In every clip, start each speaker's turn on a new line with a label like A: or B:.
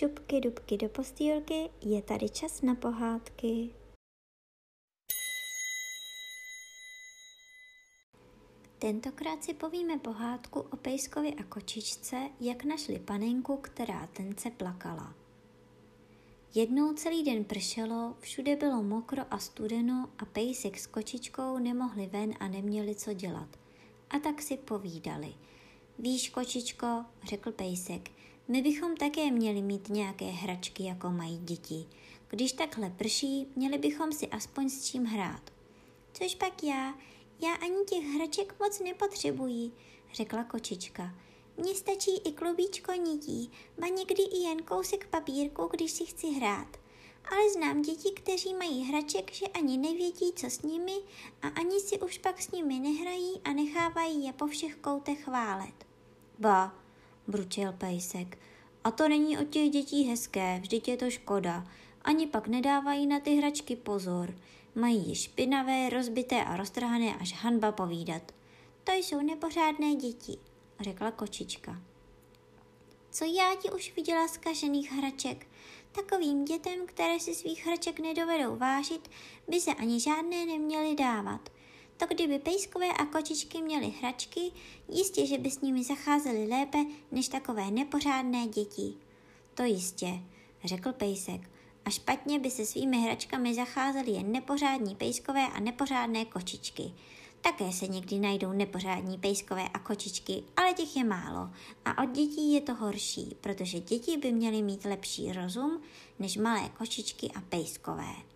A: šupky dubky do postýlky, je tady čas na pohádky. Tentokrát si povíme pohádku o pejskovi a kočičce, jak našli panenku, která tence plakala. Jednou celý den pršelo, všude bylo mokro a studeno a pejsek s kočičkou nemohli ven a neměli co dělat. A tak si povídali. Víš, kočičko, řekl pejsek, my bychom také měli mít nějaké hračky, jako mají děti. Když takhle prší, měli bychom si aspoň s čím hrát. Což pak já, já ani těch hraček moc nepotřebuji, řekla kočička. Mně stačí i klubíčko nití, ba někdy i jen kousek papírku, když si chci hrát. Ale znám děti, kteří mají hraček, že ani nevědí, co s nimi a ani si už pak s nimi nehrají a nechávají je po všech koutech chválet.
B: Ba, bručil pejsek, a to není od těch dětí hezké, vždyť je to škoda. Ani pak nedávají na ty hračky pozor. Mají špinavé, rozbité a roztrhané až hanba povídat.
A: To jsou nepořádné děti, řekla kočička. Co já ti už viděla z kažených hraček? Takovým dětem, které si svých hraček nedovedou vážit, by se ani žádné neměly dávat. To kdyby pejskové a kočičky měly hračky, jistě, že by s nimi zacházeli lépe než takové nepořádné děti.
B: To jistě, řekl pejsek. A špatně by se svými hračkami zacházeli jen nepořádní pejskové a nepořádné kočičky. Také se někdy najdou nepořádní pejskové a kočičky, ale těch je málo. A od dětí je to horší, protože děti by měly mít lepší rozum než malé kočičky a pejskové.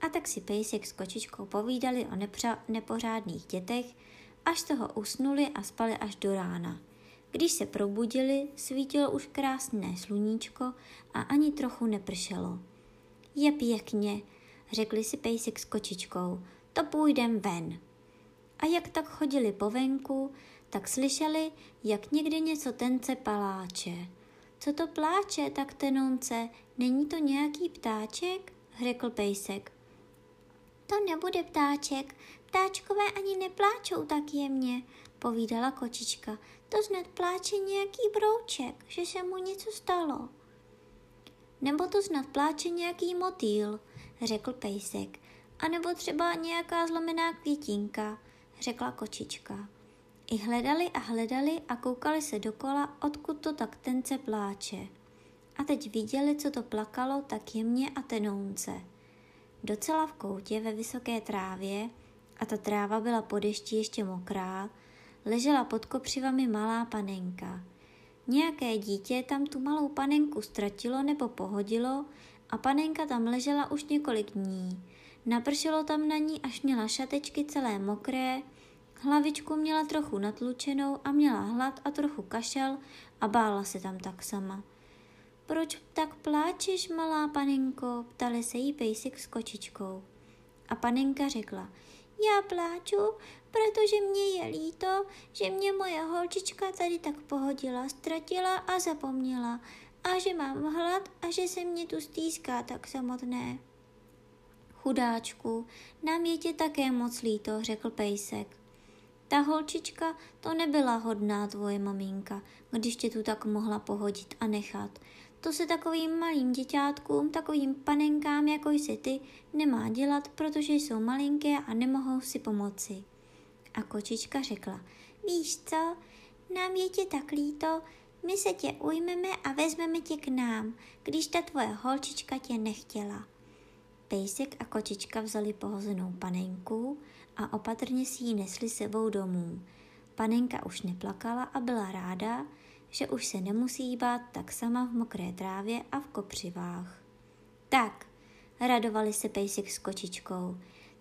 B: A tak si pejsek s kočičkou povídali o nepřa- nepořádných dětech, až toho usnuli a spali až do rána. Když se probudili, svítilo už krásné sluníčko a ani trochu nepršelo.
A: Je pěkně, řekli si pejsek s kočičkou, to půjdem ven. A jak tak chodili po venku, tak slyšeli, jak někde něco tence paláče. Co to pláče, tak tenonce, není to nějaký ptáček? řekl pejsek. To nebude ptáček, ptáčkové ani nepláčou tak jemně, povídala kočička. To snad pláče nějaký brouček, že se mu něco stalo.
B: Nebo to snad pláče nějaký motýl, řekl pejsek. A nebo třeba nějaká zlomená květinka, řekla kočička. I hledali a hledali a koukali se dokola, odkud to tak tence pláče. A teď viděli, co to plakalo tak jemně a tenounce. Docela v koutě ve vysoké trávě, a ta tráva byla po dešti ještě mokrá, ležela pod kopřivami malá panenka. Nějaké dítě tam tu malou panenku ztratilo nebo pohodilo a panenka tam ležela už několik dní. Napršelo tam na ní, až měla šatečky celé mokré, hlavičku měla trochu natlučenou a měla hlad a trochu kašel a bála se tam tak sama.
A: Proč tak pláčeš, malá panenko? ptali se jí pejsek s kočičkou.
B: A panenka řekla,
A: já pláču, protože mě je líto, že mě moje holčička tady tak pohodila, ztratila a zapomněla a že mám hlad a že se mě tu stýská tak samotné.
B: Chudáčku, nám je tě také moc líto, řekl pejsek. Ta holčička to nebyla hodná tvoje maminka, když tě tu tak mohla pohodit a nechat. To se takovým malým děťátkům, takovým panenkám, jako jsi ty, nemá dělat, protože jsou malinké a nemohou si pomoci.
A: A kočička řekla, víš co, nám je tě tak líto, my se tě ujmeme a vezmeme tě k nám, když ta tvoje holčička tě nechtěla.
B: Pejsek a kočička vzali pohozenou panenku a opatrně si ji nesli sebou domů. Panenka už neplakala a byla ráda, že už se nemusí bát tak sama v mokré trávě a v kopřivách. Tak, radovali se pejsek s kočičkou,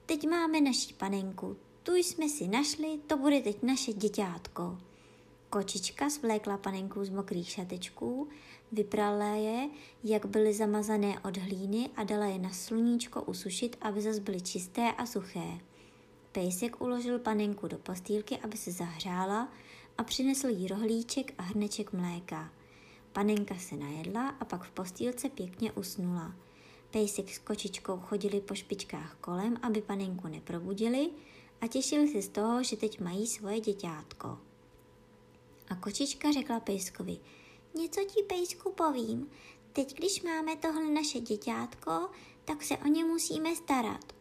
B: teď máme naší panenku, tu jsme si našli, to bude teď naše děťátko. Kočička svlékla panenku z mokrých šatečků, vyprala je, jak byly zamazané od hlíny a dala je na sluníčko usušit, aby zas byly čisté a suché. Pejsek uložil panenku do postýlky, aby se zahřála a přinesl jí rohlíček a hrneček mléka. Panenka se najedla a pak v postýlce pěkně usnula. Pejsek s kočičkou chodili po špičkách kolem, aby panenku neprobudili a těšili se z toho, že teď mají svoje děťátko. A kočička řekla pejskovi,
A: něco ti pejsku povím, teď když máme tohle naše děťátko, tak se o ně musíme starat.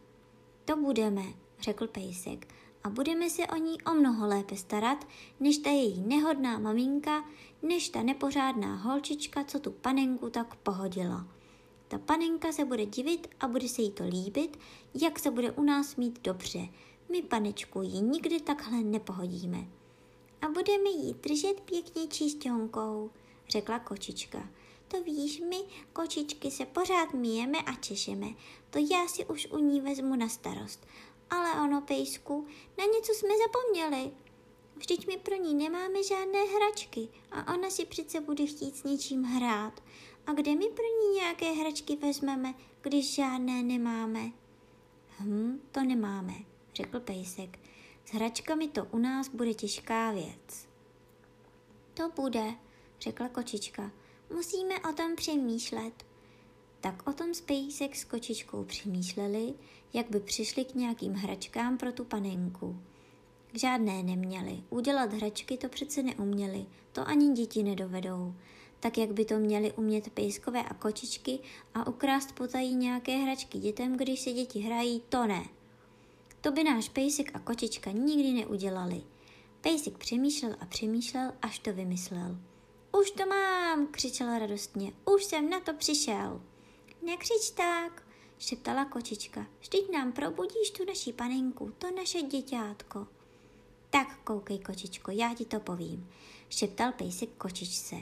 B: To budeme, řekl Pejsek, a budeme se o ní o mnoho lépe starat, než ta její nehodná maminka, než ta nepořádná holčička, co tu panenku tak pohodila. Ta panenka se bude divit a bude se jí to líbit, jak se bude u nás mít dobře. My, panečku, ji nikdy takhle nepohodíme.
A: A budeme jí držet pěkně čistěnkou, řekla kočička. To víš, my, kočičky, se pořád míjeme a češeme. To já si už u ní vezmu na starost. Ale ono, pejsku, na něco jsme zapomněli. Vždyť my pro ní nemáme žádné hračky a ona si přece bude chtít s něčím hrát. A kde my pro ní nějaké hračky vezmeme, když žádné nemáme?
B: Hm, to nemáme, řekl pejsek. S hračkami to u nás bude těžká věc.
A: To bude, řekla kočička. Musíme o tom přemýšlet.
B: Tak o tom Spejsek s kočičkou přemýšleli, jak by přišli k nějakým hračkám pro tu panenku. Žádné neměli, udělat hračky to přece neuměli, to ani děti nedovedou. Tak jak by to měli umět pejskové a kočičky a ukrást potají nějaké hračky dětem, když se děti hrají, to ne. To by náš pejsek a kočička nikdy neudělali. Pejsek přemýšlel a přemýšlel, až to vymyslel.
A: Už to mám, křičela radostně, už jsem na to přišel. Nekřič tak, šeptala kočička, vždyť nám probudíš tu naši panenku, to naše děťátko.
B: Tak koukej, kočičko, já ti to povím, šeptal pejsek kočičce.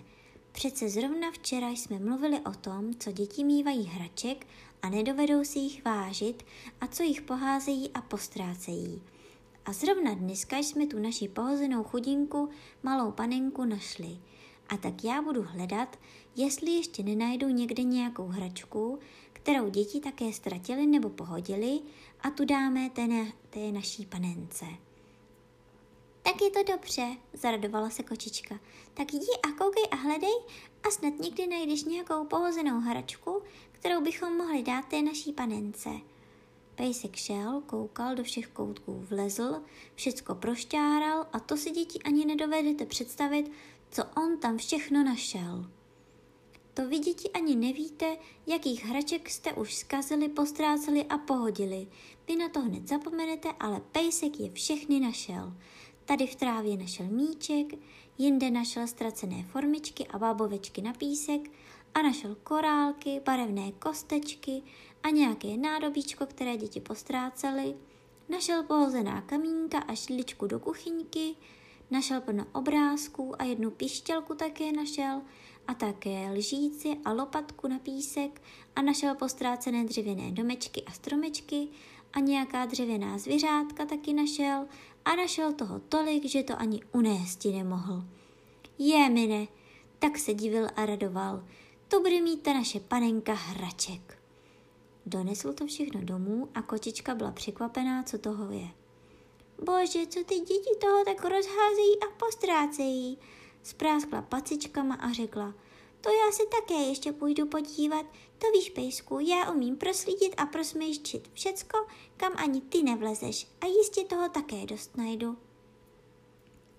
B: Přece zrovna včera jsme mluvili o tom, co děti mývají hraček a nedovedou si jich vážit a co jich poházejí a postrácejí. A zrovna dneska jsme tu naši pohozenou chudinku, malou panenku, našli. A tak já budu hledat, jestli ještě nenajdu někde nějakou hračku, kterou děti také ztratili nebo pohodili a tu dáme té, na, té naší panence.
A: Tak je to dobře, zaradovala se kočička. Tak jdi a koukej a hledej a snad někdy najdeš nějakou pohozenou hračku, kterou bychom mohli dát té naší panence.
B: Pejsek šel, koukal do všech koutků, vlezl, všecko prošťáral a to si děti ani nedovedete představit, co on tam všechno našel. To vy děti ani nevíte, jakých hraček jste už zkazili, postráceli a pohodili. Vy na to hned zapomenete, ale pejsek je všechny našel. Tady v trávě našel míček, jinde našel ztracené formičky a bábovečky na písek a našel korálky, barevné kostečky a nějaké nádobíčko, které děti postrácely. Našel pohozená kamínka a šličku do kuchyňky, našel plno obrázků a jednu pištělku také našel a také lžíci a lopatku na písek a našel postrácené dřevěné domečky a stromečky a nějaká dřevěná zvířátka taky našel a našel toho tolik, že to ani unésti nemohl. Je mine, tak se divil a radoval. To bude mít ta naše panenka hraček. Donesl to všechno domů a kočička byla překvapená, co toho je.
A: Bože, co ty děti toho tak rozházejí a postrácejí, spráskla pacičkama a řekla, to já se také ještě půjdu podívat. To víš, pejsku, já umím proslídit a prosmejščit všecko, kam ani ty nevlezeš a jistě toho také dost najdu.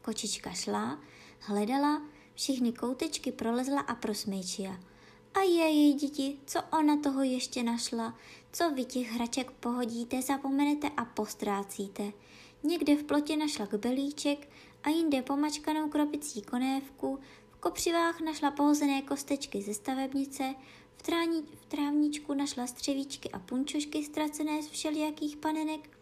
B: Kočička šla, hledala, všechny koutečky prolezla a prosmejčila. A je její děti, co ona toho ještě našla, co vy těch hraček pohodíte, zapomenete a postrácíte. Někde v plotě našla kbelíček a jinde pomačkanou kropicí konévku, v kopřivách našla pohozené kostečky ze stavebnice, v, tráni, v trávničku našla střevíčky a punčošky ztracené z všelijakých panenek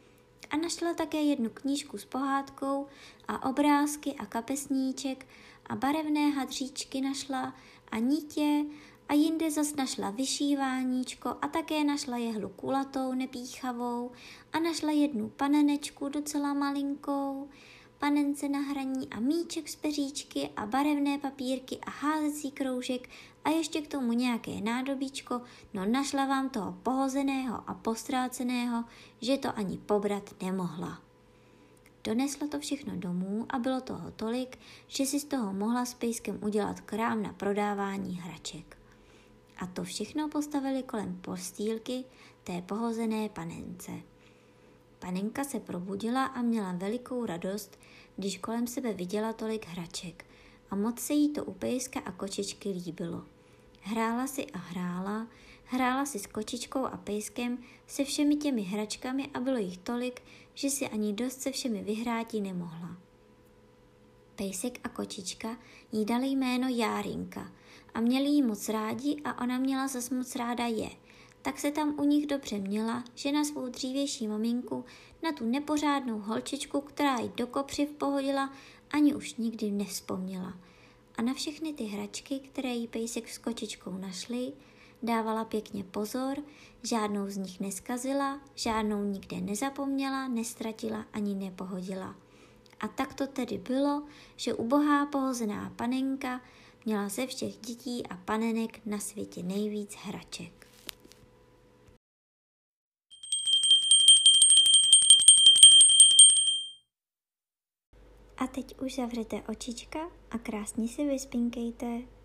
B: a našla také jednu knížku s pohádkou a obrázky a kapesníček a barevné hadříčky našla a nítě a jinde zas našla vyšíváníčko a také našla jehlu kulatou, nepíchavou a našla jednu panenečku docela malinkou, panence na hraní a míček z peříčky a barevné papírky a házecí kroužek a ještě k tomu nějaké nádobíčko, no našla vám toho pohozeného a postráceného, že to ani pobrat nemohla. Donesla to všechno domů a bylo toho tolik, že si z toho mohla s pejskem udělat krám na prodávání hraček. A to všechno postavili kolem postýlky té pohozené panence. Panenka se probudila a měla velikou radost, když kolem sebe viděla tolik hraček a moc se jí to u pejska a kočičky líbilo.
A: Hrála si a hrála, hrála si s kočičkou a pejskem, se všemi těmi hračkami a bylo jich tolik, že si ani dost se všemi vyhráti nemohla. Pejsek a kočička jí dali jméno Járinka a měli jí moc rádi a ona měla zas moc ráda je. Tak se tam u nich dobře měla, že na svou dřívější maminku, na tu nepořádnou holčičku, která jí do kopřiv pohodila, ani už nikdy nevzpomněla. A na všechny ty hračky, které jí pejsek s kočičkou našli, dávala pěkně pozor, žádnou z nich neskazila, žádnou nikde nezapomněla, nestratila ani nepohodila. A tak to tedy bylo, že ubohá pohozená panenka měla ze všech dětí a panenek na světě nejvíc hraček. A teď už zavřete očička a krásně si vyspinkejte.